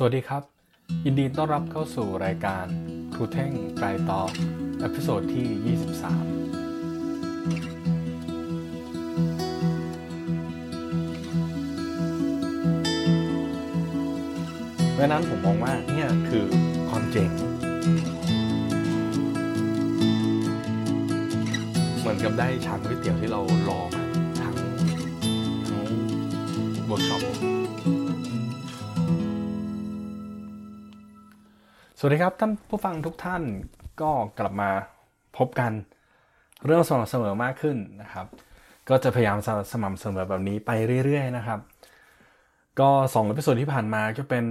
สวัสดีครับ ยินดีต้อนรับเข้าสู่รายการครูเท่งไตรต๊อก episode ที่ 23 เพราะนั้นผมมองว่าเนี่ยคือความเจ๋ง เหมือนกับได้ชามก๋วยเตี๋ยวที่เรารอมาทั้งทั้งเวิร์กช็อป สวัสดีครับท่านผู้ฟังทุกท่านก็กลับมาพบกันเรื่องสม่ำเสมอมากขึ้นนะครับ ก็จะพยายามสม่ำเสมอแบบนี้ไปเรื่อย ๆ นะครับ ก็สอง episode ที่ผ่านมาก็เป็น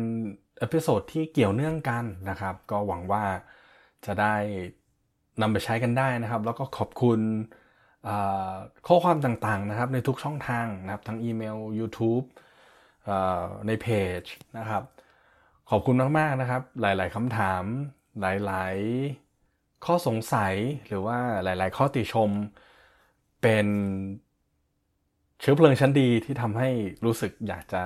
episode ที่เกี่ยวเนื่องกันนะครับ ก็หวังว่าจะได้นำไปใช้กันได้นะครับ แล้วก็ขอบคุณข้อความต่างๆนะครับในทุกช่องทางนะครับ ทั้งอีเมล YouTube ในเพจนะครับ ขอบคุณมากๆนะครับ หลาย ๆคำถาม หลาย ๆ ข้อสงสัยหรือว่าหลาย ๆ ข้อติชม เป็นเชื้อเพลิงชั้นดีที่ทำให้รู้สึกอยากจะ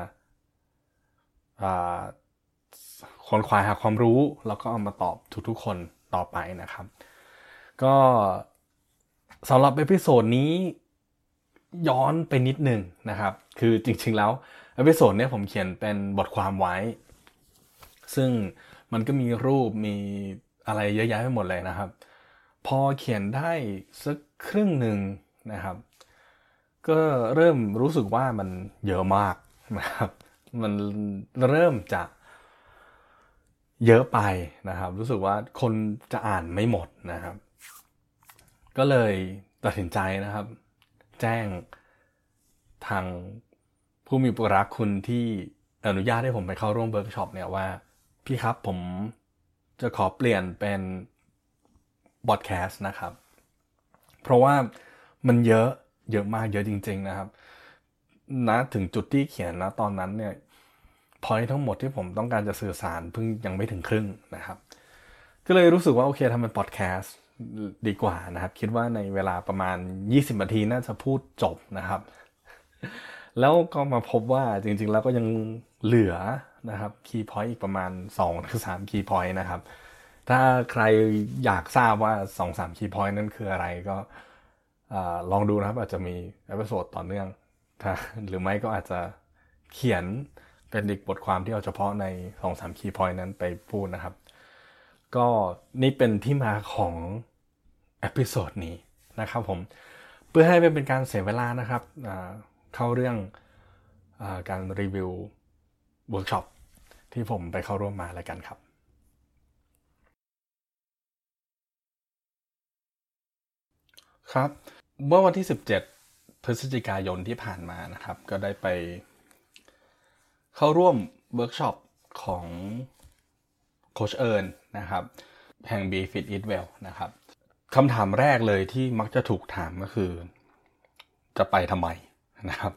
ค้นคว้าหาความรู้ แล้วก็เอามาตอบทุกๆ คนต่อไปนะครับ ก็สำหรับ episode นี้ย้อนไปนิดหนึ่งนะครับ คือจริงๆแล้ว episode นี้ผมเขียนเป็นบทความไว้ ซึ่งมันก็มีรูปมีอะไรเยอะแยะไปหมดเลยนะครับ พอเขียนได้สักครึ่งหนึ่งนะครับ ก็เริ่มรู้สึกว่ามันเยอะมากนะครับ มันเริ่มจะเยอะไปนะครับ รู้สึกว่าคนจะอ่านไม่หมดนะครับ ก็เลยตัดสินใจนะครับ แจ้งทางผู้มีประรักคุณที่อนุญาตให้ผมไปเข้าร่วมเวิร์กช็อปเนี่ยว่า พี่ครับผมจะขอเปลี่ยนเป็นบอดแคสต์นะครับ เพราะว่ามันเยอะเยอะมากเยอะจริง ๆนะครับนะถึงจุดที่เขียนนะตอนนั้นเนี่ยพอยทั้งหมดที่ผมต้องการจะสื่อสารเพิ่งยังไม่ถึงครึ่งนะครับ ก็เลยรู้สึกว่าโอเคทำเป็นพอดแคสต์ดีกว่านะครับ คิดว่าในเวลาประมาณ 20นาทีน่าจะพูดจบนะครับ แล้วก็มาพบว่าจริงๆแล้วก็ยังเหลือ นะครับ key point อีกประมาณ2ถึง3 key point นะครับ ถ้าใครอยากทราบว่า 2-3 key point นั้นคืออะไรก็ลองดูนะครับ อาจจะมี episode ต่อเนื่องถ้าหรือไม่ก็อาจจะเขียนเป็นอีกบทความที่เอาเฉพาะใน 2-3 key point นั้นไปพูดนะครับ ก็นี่เป็นที่มาของ episode นี้นะครับผมเพื่อไม่ให้เป็นการเสียเวลานะครับเข้าเรื่องการรีวิวเวิร์กช็อป ที่ผมไปเข้าร่วมมาแล้วกันครับครับเมื่อวันที่ 17 พฤศจิกายนที่ผ่านมานะครับ ก็ได้ไป เข้าร่วมเวิร์กช็อปของโค้ชเอิร์นนะครับ แห่ง Be Fit Eat Well นะครับคำถามแรกเลยที่มักจะถูกถามก็คือ จะไปทำไมนะครับ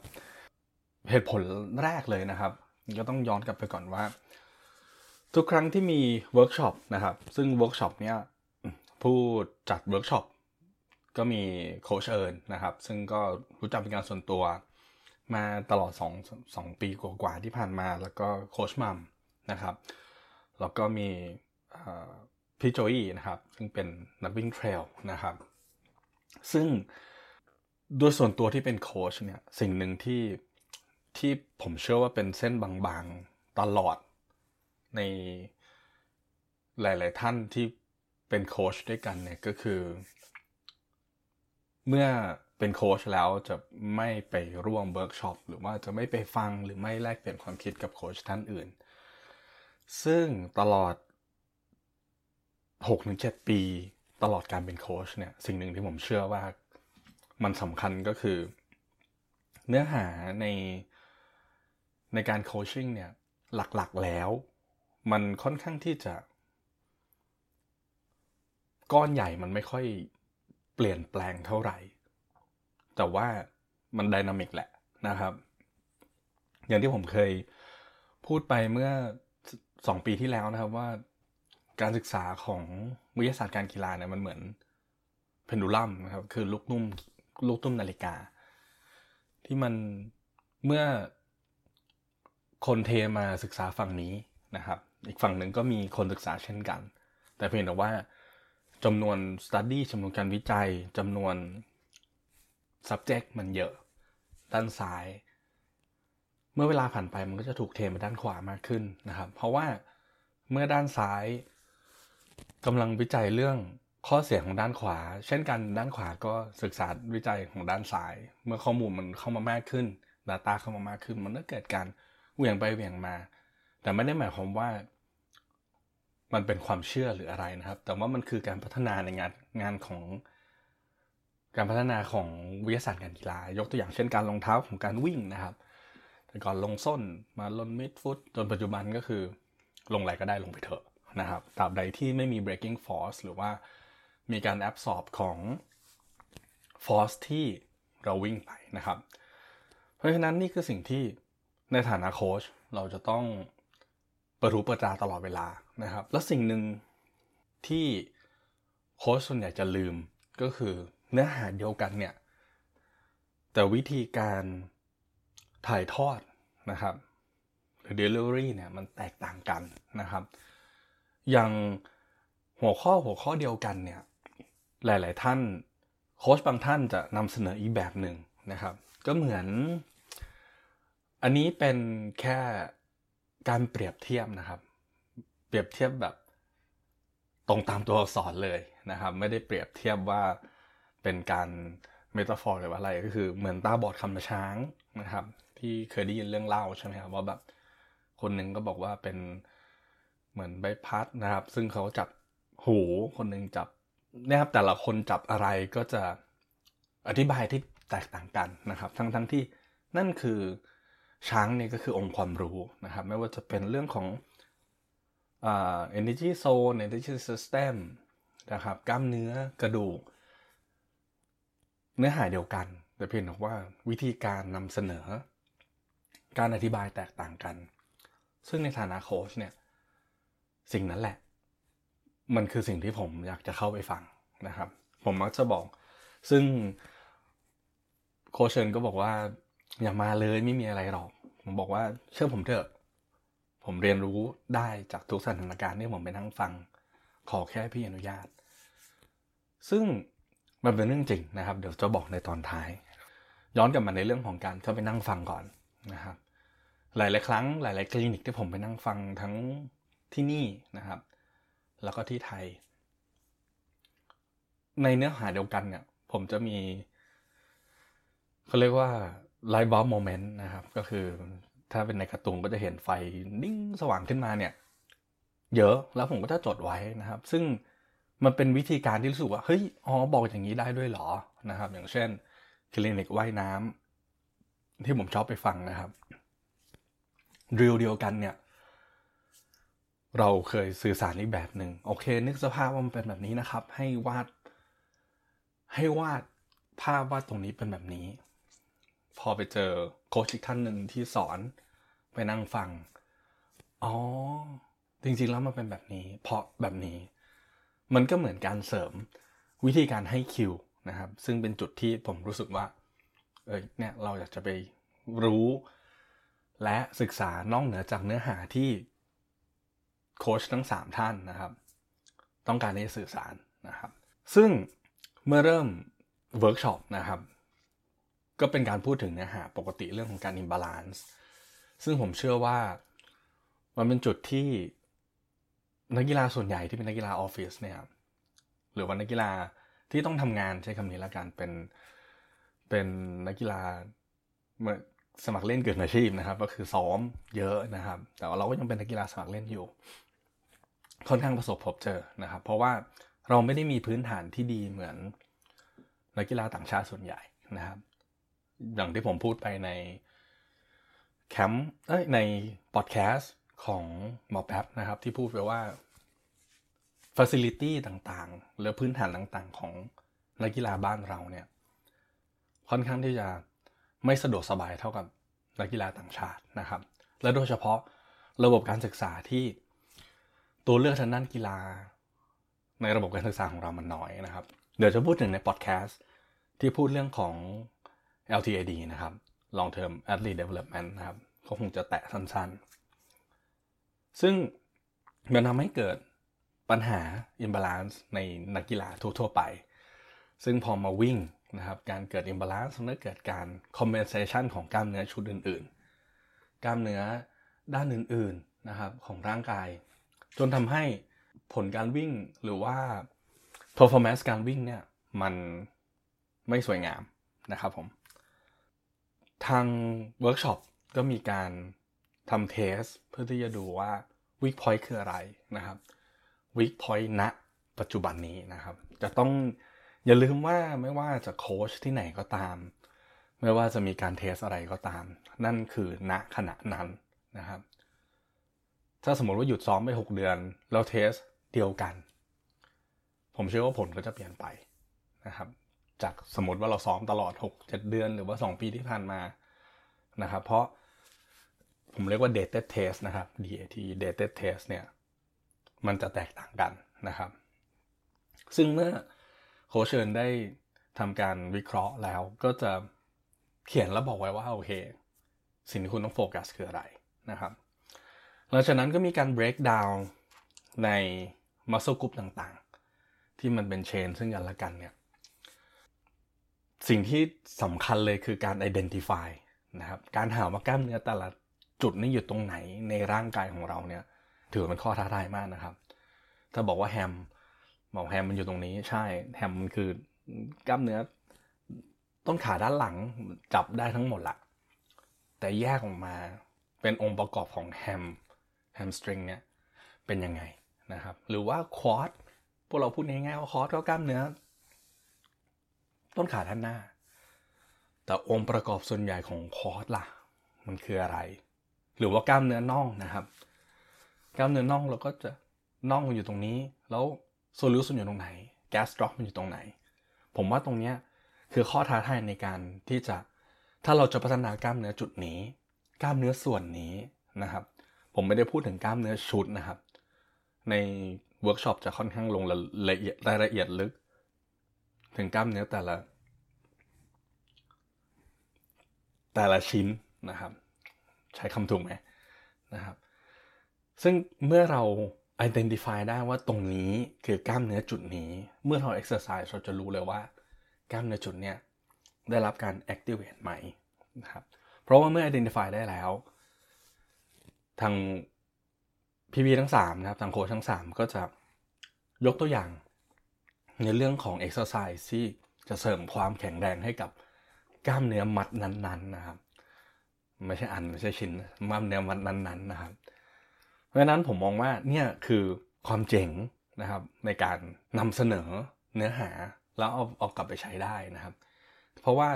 เหตุผลแรกเลยนะครับ ก็ต้องย้อนกลับไปก่อนว่า ทุกครั้งที่มีเวิร์กช็อปนะครับ ซึ่งเวิร์กช็อปเนี้ยผู้จัดเวิร์กช็อปก็มีโค้ชเอิร์นนะครับ ซึ่งก็รู้จักเป็นการส่วนตัว มาตลอด2 2ปีกว่าๆที่ผ่านมา แล้วก็โค้ชมัมนะครับ แล้วก็มีพี่โจยี่นะครับ ซึ่งเป็นนักวิ่ง trail นะครับ ซึ่งโดยส่วนตัวที่เป็นโค้ชเนี่ยสิ่งหนึ่งที่ที่ผมเชื่อว่าเป็นเส้นบางๆตลอด ในหลาย ๆ ท่านที่เป็นโค้ชด้วยกันเนี่ยก็คือ เมื่อเป็นโค้ชแล้วจะไม่ไปร่วมเวิร์กช็อปหรือว่าจะไม่ไปฟังหรือไม่แลกเปลี่ยนความคิดกับโค้ชท่านอื่น ซึ่งตลอด 6-7 ปีตลอดการเป็นโค้ชเนี่ยสิ่งหนึ่งที่ผมเชื่อว่ามันสำคัญก็คือ เนื้อหาในในการโคชชิ่งเนี่ยหลักๆแล้ว มันค่อนข้างที่จะ ก้อนใหญ่มันไม่ค่อยเปลี่ยนแปลงเท่าไหร่ แต่ว่ามันดินามิกแหละนะครับ อย่างที่ผมเคยพูดไปเมื่อสองปีที่แล้วนะครับว่าการศึกษาของวิทยาศาสตร์การกีฬาเนี่ยมันเหมือนเพนดูลัมนะครับ คือลูกนุ่มลูกตุ้มนาฬิกา ที่มันเมื่อคนเทมาศึกษาฝั่งนี้นะครับ อีกฝั่งหนึ่งก็มีคนศึกษาเช่นกัน แต่เพียงแต่ว่าจำนวน study จำนวนการวิจัยจำนวน subject มันเยอะ ด้านซ้าย เมื่อเวลาผ่านไปมันก็จะถูกเทมาด้านขวามากขึ้นนะครับ เพราะว่าเมื่อด้านซ้ายกำลังวิจัยเรื่องข้อเสียของด้านขวา เช่นกันด้านขวาก็ศึกษาวิจัยของด้านซ้าย เมื่อข้อมูลมันเข้ามามากขึ้น Data เข้ามามากขึ้น มันก็เกิดการเหวี่ยงไปเหวี่ยงมา แต่ไม่ได้หมายความว่า มันเป็นความเชื่อหรืออะไรนะครับ แต่ว่ามันคือการพัฒนาในงานงานของการพัฒนาของวิทยาศาสตร์การกีฬา ยกตัวอย่างเช่นการลงเท้าของการวิ่งนะครับ แต่ก่อนลงส้นมาลงมิดฟุตจนปัจจุบันก็คือลงอะไรก็ได้ลงไปเถอะนะครับตราบใดที่ไม่มี breaking force หรือว่ามีการ absorb ของ force ที่เราวิ่งไปนะครับ เพราะฉะนั้นนี่คือสิ่งที่ในฐานะโค้ชเราจะต้องเปิดรูเปิดตาตลอดเวลา นะครับ และสิ่งหนึ่งที่โค้ชส่วนใหญ่จะลืมก็คือเนื้อหาเดียวกันเนี่ย แต่วิธีการถ่ายทอดนะครับหรือ delivery เนี่ยมันแตกต่างกันนะครับ อย่างหัวข้อหัวข้อเดียวกันเนี่ยหลาย ๆ ท่านโค้ชบางท่านจะนำเสนออีกแบบหนึ่งนะครับ ก็เหมือน อันนี้เป็นแค่การเปรียบเทียบนะครับ รียบเทียบแบบตรงตามตัวอักษรเลยนะครับ ไม่ได้เปรียบเทียบว่าเป็นการเมตาฟอร์หรือว่าอะไรก็คือเหมือนตาบอดคำช้างนะครับ ที่เคยได้ยินเรื่องเล่าใช่ไหมครับว่าแบบคนหนึ่งก็บอกว่าเป็นเหมือนใบพัดนะครับ ซึ่งเขาจับหูคนหนึ่งจับนะครับแต่ละคนจับอะไรก็จะอธิบายที่แตกต่างกันนะครับ ทั้งทั้งที่นั่นคือช้างเนี่ยก็คือองค์ความรู้นะครับ ไม่ว่าจะเป็นเรื่องของ energy zone energy system นะครับกล้ามเนื้อกระดูก เนื้อหาเดียวกัน แต่เพียงแต่ว่าวิธีการนำเสนอ การอธิบายแตกต่างกัน ซึ่งในฐานะโค้ชเนี่ยสิ่งนั้นแหละ มันคือสิ่งที่ผมอยากจะเข้าไปฟังนะครับ ผมมักจะบอก ซึ่งโคชเชิญก็บอกว่าอย่ามาเลยไม่มีอะไรหรอก ผมบอกว่าเชื่อผมเถอะ ผมเรียนรู้ได้จากทุกสถานการณ์ที่ผมไปนั่งฟัง ขอแค่พี่อนุญาต ซึ่งมันเป็นเรื่องจริงนะครับ เดี๋ยวจะบอกในตอนท้าย ย้อนกลับมาในเรื่องของการเข้าไปนั่งฟังก่อนนะครับ หลาย ๆ ครั้งหลาย ๆ คลินิกที่ผมไปนั่งฟังทั้งที่นี่นะครับ แล้วก็ที่ไทย ในเนื้อหาเดียวกันเนี่ย ผมจะมีเขาเรียกว่าไลท์บอมโมเมนต์นะครับ ก็คือ ถ้าเป็นในการ์ตูนก็จะเห็นไฟนิ่งสว่างขึ้นมาเนี่ย เยอะแล้วผมก็จะจดไว้นะครับ ซึ่งมันเป็นวิธีการที่รู้สึกว่าเฮ้ยอ๋อบอกอย่างนี้ได้ด้วยเหรอนะครับ อย่างเช่นคลินิกว่ายน้ำที่ผมชอบไปฟังนะครับเรีวเดียวกันเนี่ย เราเคยสื่อสารอีกแบบหนึ่งโอเค นึกสภาพว่ามันเป็นแบบนี้นะครับ ให้วาด ให้วาดภาพวาดตรงนี้เป็นแบบนี้ พอไปเจอโค้ชอีกท่านหนึ่งที่สอน ไปนั่งฟัง อ๋อ จริงๆแล้วมันเป็นแบบนี้ เพราะแบบนี้ มันก็เหมือนการเสริมวิธีการให้คิวนะครับ ซึ่งเป็นจุดที่ผมรู้สึกว่า เอยเนี่ยเราอยากจะไปรู้ และศึกษานอกเหนือจากเนื้อหาที่โค้ชทั้ง 3 ท่านนะครับ ต้องการที่จะสื่อสารนะครับ ซึ่งเมื่อเริ่มเวิร์กช็อปนะครับ ก็เป็นการพูดถึงเนื้อหาปกติเรื่องของการ imbalance ซึ่งผมเชื่อว่า มันเป็นจุดที่นักกีฬาส่วนใหญ่ที่เป็นนักกีฬาออฟฟิศเนี่ยหรือว่านักกีฬาที่ต้องทำงานใช้คำนี้ละกันเป็นเป็นนักกีฬาเมื่อสมัครเล่นเกินอาชีพนะครับ ก็คือซ้อมเยอะนะครับ แต่ว่าเราก็ยังเป็นนักกีฬาสมัครเล่นอยู่ ค่อนข้างประสบพบเจอนะครับ เพราะว่าเราไม่ได้มีพื้นฐานที่ดีเหมือนนักกีฬาต่างชาติส่วนใหญ่นะครับ อย่างที่ผมพูดไปใน แคมป์ในพอดแคสต์ของหมอแป๊บนะครับ ที่พูดไปว่า Facility ต่างๆ หรือพื้นฐานต่างๆ ของนักกีฬาบ้านเราเนี่ย ค่อนข้างที่จะไม่สะดวกสบายเท่ากับนักกีฬาต่างชาตินะครับ และโดยเฉพาะระบบการศึกษาที่ตัวเลือกทางด้านกีฬา ในระบบการศึกษาของเรามันน้อยนะครับ เดี๋ยวจะพูดถึงในพอดแคสต์ที่พูดเรื่องของ LTAD นะครับ Long Term Athlete Development นะครับก็คงจะแตะสั้นๆซึ่งซึ่งมันทำให้เกิดปัญหา imbalance ในนักกีฬาทั่วๆไป ซึ่งพอมาวิ่งนะครับ การเกิด imbalance มันก็เกิดการ compensation ของกล้ามเนื้อชุดอื่นๆ กล้ามเนื้อด้านอื่นๆนะครับของร่างกาย จนทำให้ผลการวิ่งหรือว่า performance การวิ่งเนี่ยมันไม่สวยงามนะครับผม ทางเวิร์กช็อปก็มีการทำ test เพื่อที่จะดูว่า weak point คืออะไรนะครับ weak point ณปัจจุบันนี้นะครับ จะต้องอย่าลืมว่าไม่ว่าจะโค้ชที่ไหนก็ตาม ไม่ว่าจะมีการเทสอะไรก็ตาม นั่นคือณขณะนั้นนะครับ ถ้าสมมติว่าหยุดซ้อมไป 6 เดือน แล้วเทสเดียวกัน ผมเชื่อว่าผลก็จะเปลี่ยนไปนะครับ จากสมมติว่าเราซ้อมตลอด6-7เดือนหรือว่า2ปีที่ผ่านมานะครับ เพราะผมเรียกว่า dated test นะครับ DAT dated test เนี่ยมันจะแตกต่างกันนะครับ ซึ่งเมื่อโคเชิญได้ทำการวิเคราะห์แล้วก็จะเขียนแล้วบอกไว้ว่าโอเค สิ่งที่คุณต้องโฟกัสคืออะไรนะครับหลังจากนั้นก็มีการ break down ใน muscle group ต่างๆ ที่มันเป็นเชนซึ่งกันและกันเนี่ย สิ่งที่สำคัญเลยคือการ identify นะครับการหาว่ากล้ามเนื้อแต่ละจุดนี้อยู่ตรงไหนในร่างกายของเราเนี่ย ถือเป็นข้อท้าทายมากนะครับ ถ้าบอกว่าแฮมบอกแฮมมันอยู่ตรงนี้ใช่แฮมมันคือกล้ามเนื้อต้นขาด้านหลังจับได้ทั้งหมดละแต่แยกออกมาเป็นองค์ประกอบของแฮมแฮมสตริงเนี่ยเป็นยังไงนะครับ หรือว่าควอดพวกเราพูดง่ายๆว่าควอดก็กล้ามเนื้อ ต้นขาด้านหน้า แต่องค์ประกอบส่วนใหญ่ของ quad ล่ะ มันคืออะไร หรือว่ากล้ามเนื้อน่องนะครับ กล้ามเนื้อน่องเราก็จะน่องมันอยู่ตรงนี้ แล้ว soleus มันอยู่ตรงไหน gastroc มันอยู่ตรงไหน ผมว่าตรงเนี้ยคือข้อท้าทายในการที่จะถ้าเราจะพัฒนากล้ามเนื้อจุดนี้ กล้ามเนื้อส่วนนี้นะครับ ผมไม่ได้พูดถึงกล้ามเนื้อชุดนะครับ ในเวิร์กช็อปจะค่อนข้างลงละเอียดรายละเอียดลึก ถึงกล้ามเนื้อแต่ละ แต่ละชิ้นนะครับ ใช้คำถูกไหมนะครับ ซึ่งเมื่อเรา identify ได้ว่าตรงนี้คือกล้ามเนื้อจุดนี้ เมื่อเรา exercise เราจะรู้เลยว่ากล้ามเนื้อจุดเนี้ยได้รับการ activate ไหมนะครับ เพราะว่าเมื่อ identify ได้แล้ว ทางพีพีทั้ง3นะครับทางโค้ชทั้ง 3 ก็จะยกตัวอย่าง ในเรื่องของ exercise ที่จะเสริมความแข็งแรงให้กับกล้ามเนื้อมัดนั้นๆนะครับ ไม่ใช่อันไม่ใช่ชิ้นกล้ามเนื้อมัดนั้นๆนะครับ เพราะฉะนั้นผมมองว่าเนี่ยคือความเจ๋งนะครับ ในการนำเสนอเนื้อหาแล้วเอาเอากลับไปใช้ได้นะครับ เพราะว่า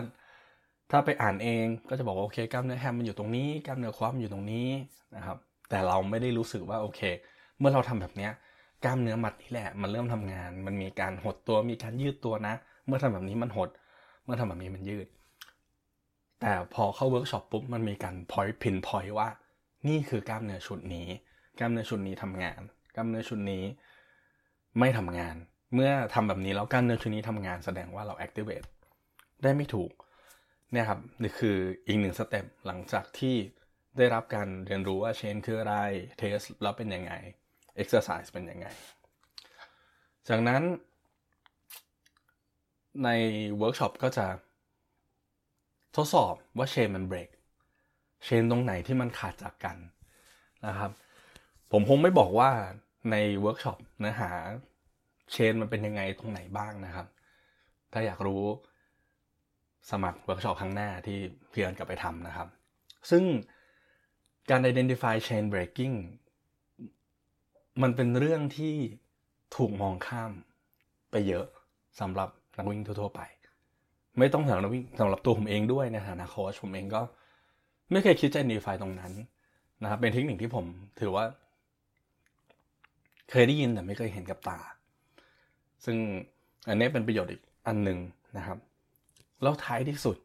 ถ้าไปอ่านเองก็จะบอกว่าโอเคกล้ามเนื้อแฮมมันอยู่ตรงนี้กล้ามเนื้อคว้ามันอยู่ตรงนี้นะครับ แต่เราไม่ได้รู้สึกว่าโอเค เมื่อเราทำแบบเนี้ย กล้ามเนื้อมัดนี่แหละ มันเริ่มทำงาน มันมีการหดตัวมีการยืดตัวนะ เมื่อทำแบบนี้มันหด เมื่อทำแบบนี้มันยืด แต่พอเข้าเวิร์กช็อปปุ๊บมันมีการ point pinpoint ว่า นี่คือกล้ามเนื้อชุดนี้ กล้ามเนื้อชุดนี้ทำงาน กล้ามเนื้อชุดนี้ ไม่ทำงาน เมื่อทำแบบนี้แล้วกล้ามเนื้อชุดนี้ทำงานแสดงว่าเรา activate ได้ไม่ถูกเนี่ยครับนี่คืออีกหนึ่งสเต็ปหลังจากที่ได้รับการเรียนรู้ว่า chain คืออะไร test แล้วเป็นยังไง exercise เป็นยังไง จากนั้น ในเวิร์กช็อปก็จะทดสอบว่า chain มัน break chain ตรงไหนที่มันขาดจากกันนะครับ ผมคงไม่บอกว่าในเวิร์กช็อปเนื้อหา chain มันเป็นยังไงตรงไหนบ้างนะครับ ถ้าอยากรู้สมัครเวิร์กช็อปครั้งหน้าที่เพื่อนกลับไปทำนะครับ ซึ่งการ identify chain breaking มันเป็นเรื่องที่ถูกมองข้ามไปเยอะสำหรับนักวิ่งทั่วๆไป ไม่ต้องสำหรับนักวิ่งสำหรับตัวผมเองด้วยในฐานะโค้ชผมเองก็ ไม่เคยคิดจะ identify ตรงนั้นนะครับเป็นเทคนิคที่ผมถือว่า เคยได้ยินแต่ไม่เคยเห็นกับตา ซึ่งอันนี้เป็นประโยชน์อีกอันหนึ่งนะครับ แล้วท้ายที่สุด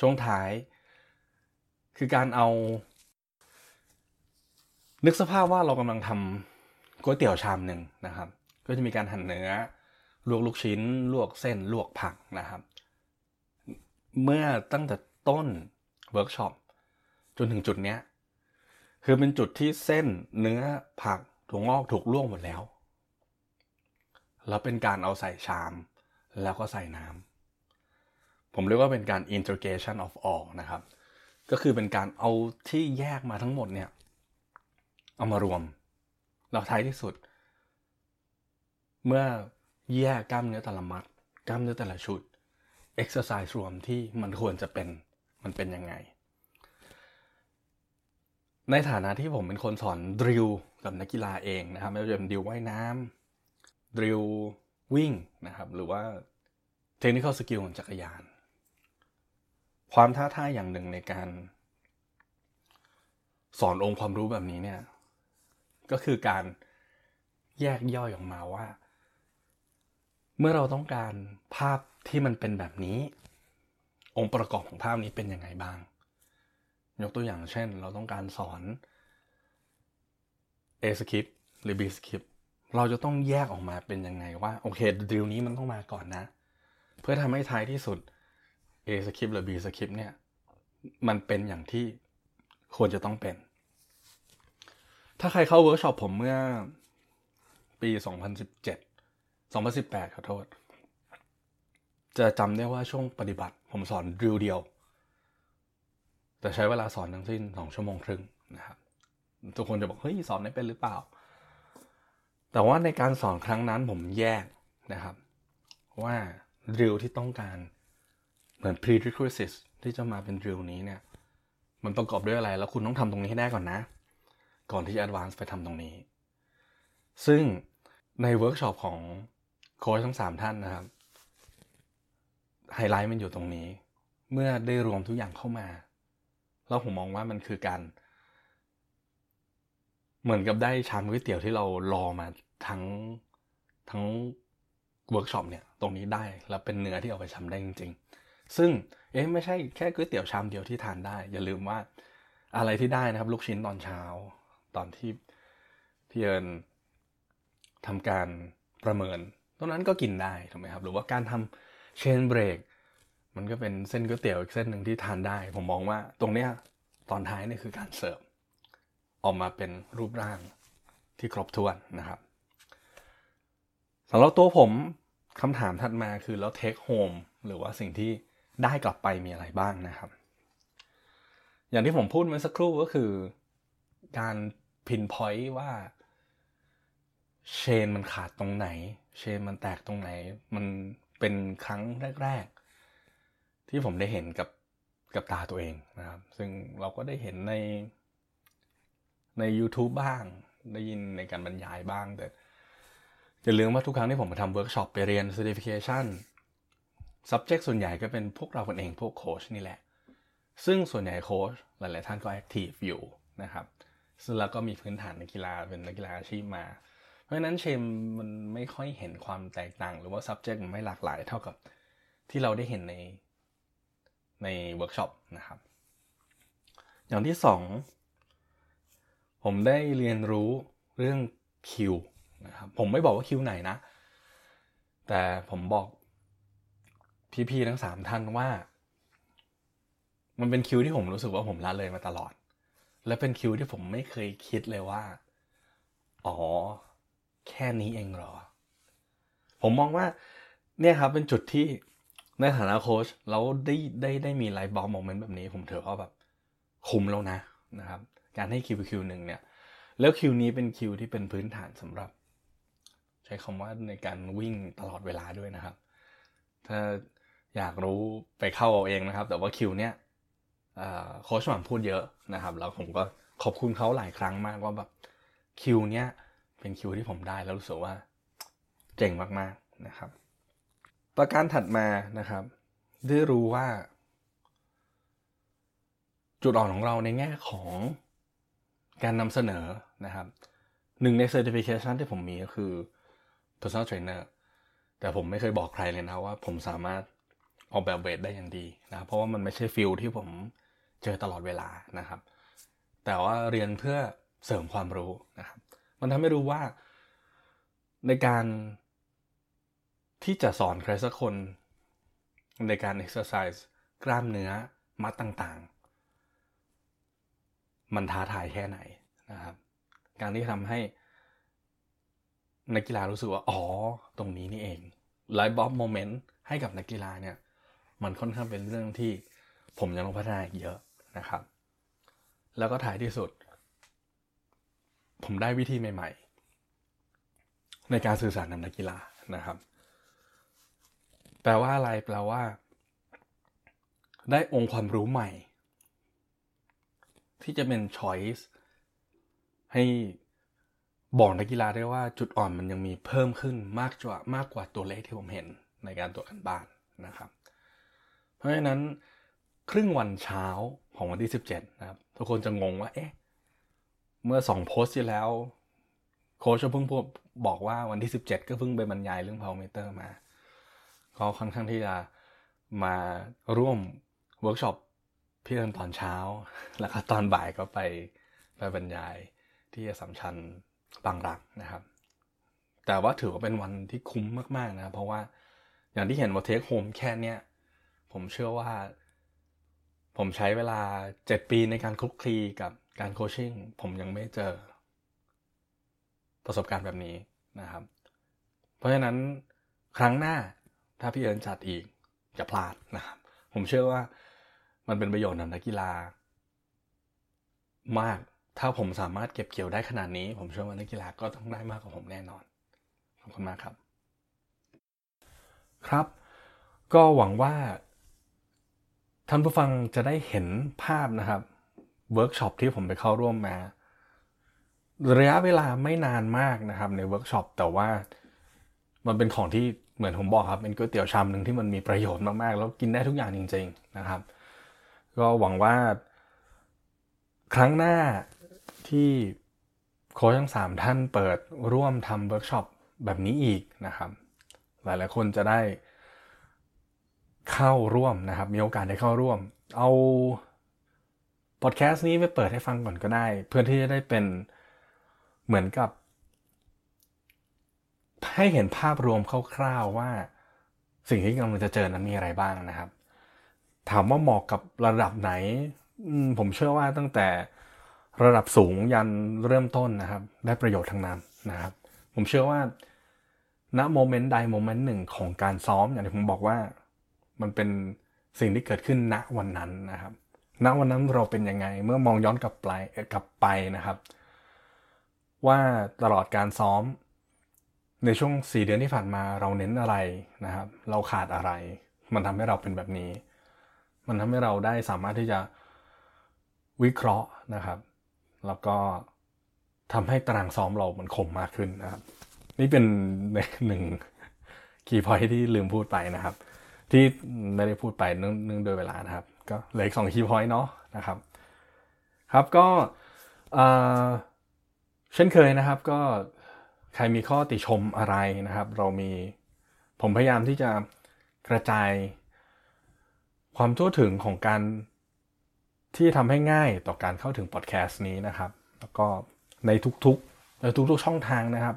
ช่วงท้าย คือการเอา นึกสภาพว่าเรากำลังทำก๋วยเตี๋ยวชามหนึ่งนะครับ ก็จะมีการหั่นเนื้อ ลวกลูกชิ้น ลวกเส้น ลวกผักนะครับ เมื่อตั้งแต่ต้นเวิร์กช็อปจนถึงจุดเนี้ยคือเป็นจุดที่เส้นเนื้อผักถั่วงอกถูกลวงหมดแล้ว แล้วเป็นการเอาใส่ชาม แล้วก็ใส่น้ำผมเรียกว่าเป็นการ integration of all นะครับ ก็คือเป็นการเอาที่แยกมาทั้งหมดเนี่ย เอามารวมแล้วท้ายที่สุด เมื่อแยกกล้ามเนื้อแต่ละมัด กล้ามเนื้อแต่ละชุด exercise รวมที่มันควรจะเป็นมันเป็นยังไง ในฐานะที่ผมเป็นคนสอนดริลกับนักกีฬาเองนะครับไม่ว่าจะเป็นดริลว่ายน้ำดริลวิ่งนะครับหรือว่าเทคนิคอลสกิลของจักรยาน ความท้าทายอย่างหนึ่งในการ สอนองค์ความรู้แบบนี้เนี่ย ก็คือการแยกย่อยออกมาว่า เมื่อเราต้องการภาพที่มันเป็นแบบนี้ องค์ประกอบของภาพนี้เป็นยังไงบ้าง ยกตัวอย่างเช่น เราต้องการสอน A skip หรือ B skip เราจะต้องแยกออกมาเป็นยังไงว่า โอเค drill นี้มันต้องมาก่อนนะ เพื่อทำให้ท้ายที่สุด A skip หรือ B skip เนี่ย มันเป็นอย่างที่ควรจะต้องเป็น ถ้าใครเข้าเวิร์กช็อปผมเมื่อ ปี2017 2018ขอโทษ จะจำได้ว่าช่วงปฏิบัติผมสอนดิวเดียว แต่ใช้เวลาสอนทั้งสิ้น2ชั่วโมงครึ่งนะครับทุกคนจะบอก เฮ้ย สอนได้เป็นหรือเปล่า แต่ว่าในการสอนครั้งนั้นผมแยกนะครับ ว่าดิวที่ต้องการเหมือน prerequisites ที่จะมาเป็นดิวนี้เนี่ย มันประกอบด้วยอะไร แล้วคุณต้องทำตรงนี้ให้ได้ก่อนนะ ก่อนที่จะ advance ไปทำตรงนี้ ซึ่งในเวิร์กช็อปของโค้ชทั้งสามท่านนะครับไฮไลท์มันอยู่ตรงนี้ เมื่อได้รวมทุกอย่างเข้ามา แล้วผมมองว่ามันคือการ เหมือนกับได้ชามก๋วยเตี๋ยวที่เรารอมาทั้งทั้งเวิร์กช็อปเนี่ยตรงนี้ได้แล้วเป็นเนื้อที่เอาไปทำได้จริง ๆ ซึ่งเอ๊ะไม่ใช่แค่ก๋วยเตี๋ยวชามเดียวที่ทานได้ อย่าลืมว่าอะไรที่ได้นะครับ ลูกชิ้นตอนเช้า ตอนที่พี่เอิญทำการประเมินตรงนั้นก็กินได้ถูกไหมครับ หรือว่าการทำเชนเบรกมันก็เป็นเส้นก๋วยเตี๋ยวอีกเส้นหนึ่งที่ทานได้ ผมมองว่าตรงเนี้ยตอนท้ายนี่คือการเสิร์ฟออกมาเป็นรูปร่างที่ครบถ้วนนะครับสำหรับตัวผมคำถามถัดมาคือแล้วเทคโฮมหรือว่าสิ่งที่ได้กลับไปมีอะไรบ้างนะครับ อย่างที่ผมพูดเมื่อสักครู่ก็คือ การ pinpoint ว่า chain มันขาดตรงไหน chain มันแตกตรงไหน มันเป็นครั้งแรก ๆ ที่ผมได้เห็นกับกับตาตัวเองนะครับ ซึ่งเราก็ได้เห็นในใน YouTube บ้าง ได้ยินในการบรรยายบ้างแต่อย่าลืมว่าทุกครั้งที่ผมมาทำเวิร์กช็อปไปเรียน certification subject ส่วนใหญ่ก็เป็นพวกเรากันเองพวกโค้ชนี่แหละ ซึ่งส่วนใหญ่โค้ชหลาย ๆ ท่านก็ active อยู่นะครับ ซึ่งแล้วก็มีพื้นฐานในกีฬาเป็นนักกีฬาอาชีพมา เพราะฉะนั้น chain มันไม่ค่อยเห็นความแตกต่าง หรือว่า subject มันไม่หลากหลายเท่ากับที่เราได้เห็นในในเวิร์กช็อปนะครับ อย่างที่สองผมได้เรียนรู้เรื่องคิวนะครับผมไม่บอกว่าคิวไหนนะ แต่ผมบอกพี่ๆทั้งสามท่านว่า มันเป็นคิวที่ผมรู้สึกว่าผมละเลยมาตลอด และเป็นคิวที่ผมไม่เคยคิดเลยว่า อ๋อ แค่นี้เองเหรอ ผมมองว่า เนี่ยครับเป็นจุดที่ในฐานะโค้ชเราได้ได้ได้มี light bulb moment แบบนี้ ผมถือว่าแบบคุ้มแล้วนะนะครับ การให้คิวคิวหนึ่งเนี่ย แล้วคิวนี้เป็นคิวที่เป็นพื้นฐานสำหรับ ใช้คำว่าในการวิ่งตลอดเวลาด้วยนะครับ ถ้าอยากรู้ไปเข้าเอาเองนะครับ แต่ว่าคิวเนี้ย โค้ชหม่ำพูดเยอะนะครับ แล้วผมก็ขอบคุณเขาหลายครั้งมากว่าแบบคิวเนี้ยเป็นคิวที่ผมได้แล้วรู้สึกว่าเจ๋งมากๆนะครับ ประการถัดมานะครับ ได้รู้ว่า จุดอ่อนของเราในแง่ของการนำเสนอนะครับหนึ่งใน certification ที่ผมมีก็คือ personal trainer แต่ผมไม่เคยบอกใครเลยนะว่าผมสามารถออกแบบเวทได้อย่างดีนะ เพราะว่ามันไม่ใช่ฟิลที่ผม เจอตลอดเวลานะครับ แต่ว่าเรียนเพื่อเสริมความรู้นะครับ มันทำให้รู้ว่าในการที่จะสอนใครสักคนในการ exercise กล้ามเนื้อมัดต่างๆ มันท้าทายแค่ไหนนะครับ การที่ทำให้นักกีฬารู้สึกว่า อ๋อ ตรงนี้นี่เองไลฟ์บ๊อบโมเมนต์ให้กับนักกีฬาเนี่ย มันค่อนข้างเป็นเรื่องที่ ผมยังต้องพัฒนาอีกเยอะนะครับ แล้วก็ท้ายที่สุด ผมได้วิธีใหม่ ๆ ในการสื่อสารกับนักกีฬานะครับแปลว่าอะไรแปลว่า ได้องค์ความรู้ใหม่ ที่จะเป็น choice ให้บอกนักกีฬาได้ว่าจุดอ่อนมันยังมีเพิ่มขึ้นมากกว่ามากกว่าตัวเลขที่ผมเห็นในการตรวจกันบ้านนะครับ เพราะฉะนั้น ครึ่งวันเช้าของวันที่ 17 นะครับ ทุกคนจะงงว่า เอ๊ะ เมื่อสองโพสต์ที่แล้ว โค้ชเพิ่งบอกว่าวันที่ 17 ก็เพิ่งไปบรรยายเรื่อง power meter มา ก็ค่อนข้างที่จะมาร่วมเวิร์กช็อปพี่เริ่มตอนเช้า แล้วก็ตอนบ่ายก็ไปไปบรรยายที่สัมชันบางรักนะครับ แต่ว่าถือว่าเป็นวันที่คุ้มมากๆนะ เพราะว่าอย่างที่เห็นว่า take home แค่เนี้ยผมเชื่อว่า ผมใช้เวลา 7 ปีในการคลุกคลีกับการโคชชิ่งผมยังไม่เจอ ประสบการณ์แบบนี้นะครับ เพราะฉะนั้นครั้งหน้าถ้าพี่เอิญจัดอีกอย่าพลาดนะครับ ผมเชื่อว่ามันเป็นประโยชน์กับนักกีฬา มากถ้าผมสามารถเก็บเกี่ยวได้ขนาดนี้ ผมเชื่อว่านักกีฬาก็ต้องได้มากกว่าผมแน่นอนขอบคุณมากครับ ครับ ก็หวังว่า ท่านผู้ฟังจะได้เห็นภาพนะครับเวิร์กช็อปที่ผมไปเข้าร่วมมา ระยะเวลาไม่นานมากนะครับในเวิร์กช็อปแต่ว่ามันเป็นของที่เหมือนผมบอกครับเป็นก๋วยเตี๋ยวชามหนึ่งที่มันมีประโยชน์มากๆ แล้วกินได้ทุกอย่างจริง ๆนะครับ ก็หวังว่า ครั้งหน้าที่โค้ชทั้งสามท่านเปิดร่วมทำเวิร์กช็อปแบบนี้อีกนะครับ หลายๆคนจะได้ เข้าร่วมนะครับ มีโอกาสได้เข้าร่วม เอาพอดแคสต์นี้ไปเปิดให้ฟังก่อนก็ได้ เพื่อที่จะได้เป็นเหมือนกับ ให้เห็นภาพรวมคร่าวๆว่า สิ่งที่กำลังจะเจอนั้นมีอะไรบ้างนะครับ ถามว่าเหมาะกับระดับไหนผมเชื่อว่าตั้งแต่ระดับสูงยันเริ่มต้นนะครับ ได้ประโยชน์ทั้งนั้นนะครับ ผมเชื่อว่าณโมเมนต์ใดโมเมนต์หนึ่งของการซ้อมอย่างที่ผมบอกว่า มันเป็นสิ่งที่เกิดขึ้นณวันนั้นนะครับ ณวันนั้นเราเป็นยังไงเมื่อมองย้อนกลับไปกลับไปนะครับ ว่าตลอดการซ้อม ในช่วง 4 เดือนที่ผ่านมาเราเน้นอะไรนะครับ เราขาดอะไร มันทำให้เราเป็นแบบนี้ มันทำให้เราได้สามารถที่จะวิเคราะห์นะครับ แล้วก็ทำให้ตารางซ้อมเรามันคมมากขึ้นนะครับ นี่เป็นหนึ่งคีย์พอยที่ลืมพูดไปนะครับ ที่ไม่ได้พูดไปเนื่องโดยเวลานะครับ ก็เหลืออีกสองคีย์พอยต์เนาะนะครับ ครับก็เช่นเคยนะครับก็ใครมีข้อติชมอะไรนะครับ เรามีผมพยายามที่จะกระจาย ความทั่วถึงของการที่ทำให้ง่ายต่อการเข้าถึงพอดแคสต์นี้นะครับ แล้วก็ในทุกๆในทุกๆช่องทางนะครับ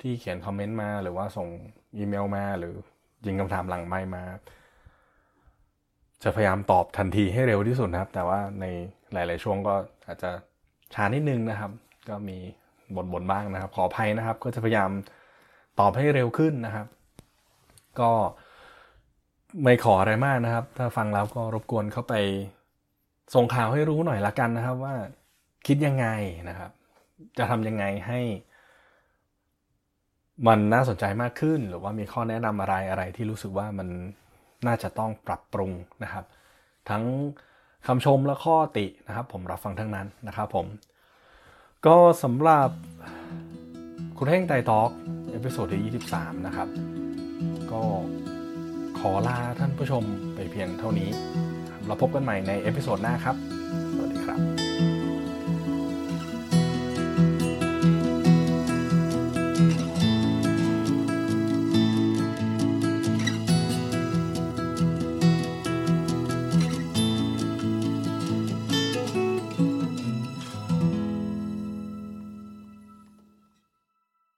ที่เขียนคอมเมนต์มาหรือว่าส่งอีเมลมาหรือ ยิงคำถามหลังไมค์มา จะพยายามตอบทันทีให้เร็วที่สุดนะครับ แต่ว่าในหลาย ๆ ช่วงก็อาจจะช้านิดนึงนะครับ ก็มีบ่นๆบ้างนะครับ ขออภัยนะครับ ก็จะพยายามตอบให้เร็วขึ้นนะครับ ก็ไม่ขออะไรมากนะครับ ถ้าฟังแล้วก็รบกวนเข้าไปส่งข่าวให้รู้หน่อยละกันนะครับว่าคิดยังไงนะครับ จะทำยังไงให้ มันน่าสนใจมากขึ้น หรือว่ามีข้อแนะนำอะไรอะไรที่รู้สึกว่ามันน่าจะต้องปรับปรุงนะครับ ทั้งคำชมและข้อตินะครับ ผมรับฟังทั้งนั้นนะครับผม ก็สำหรับครูเท่งไตรต๊อก episode ที่ 23 นะครับ ก็ขอลาท่านผู้ชมไปเพียงเท่านี้ เราพบกันใหม่ใน episode หน้าครับ สวัสดีครับ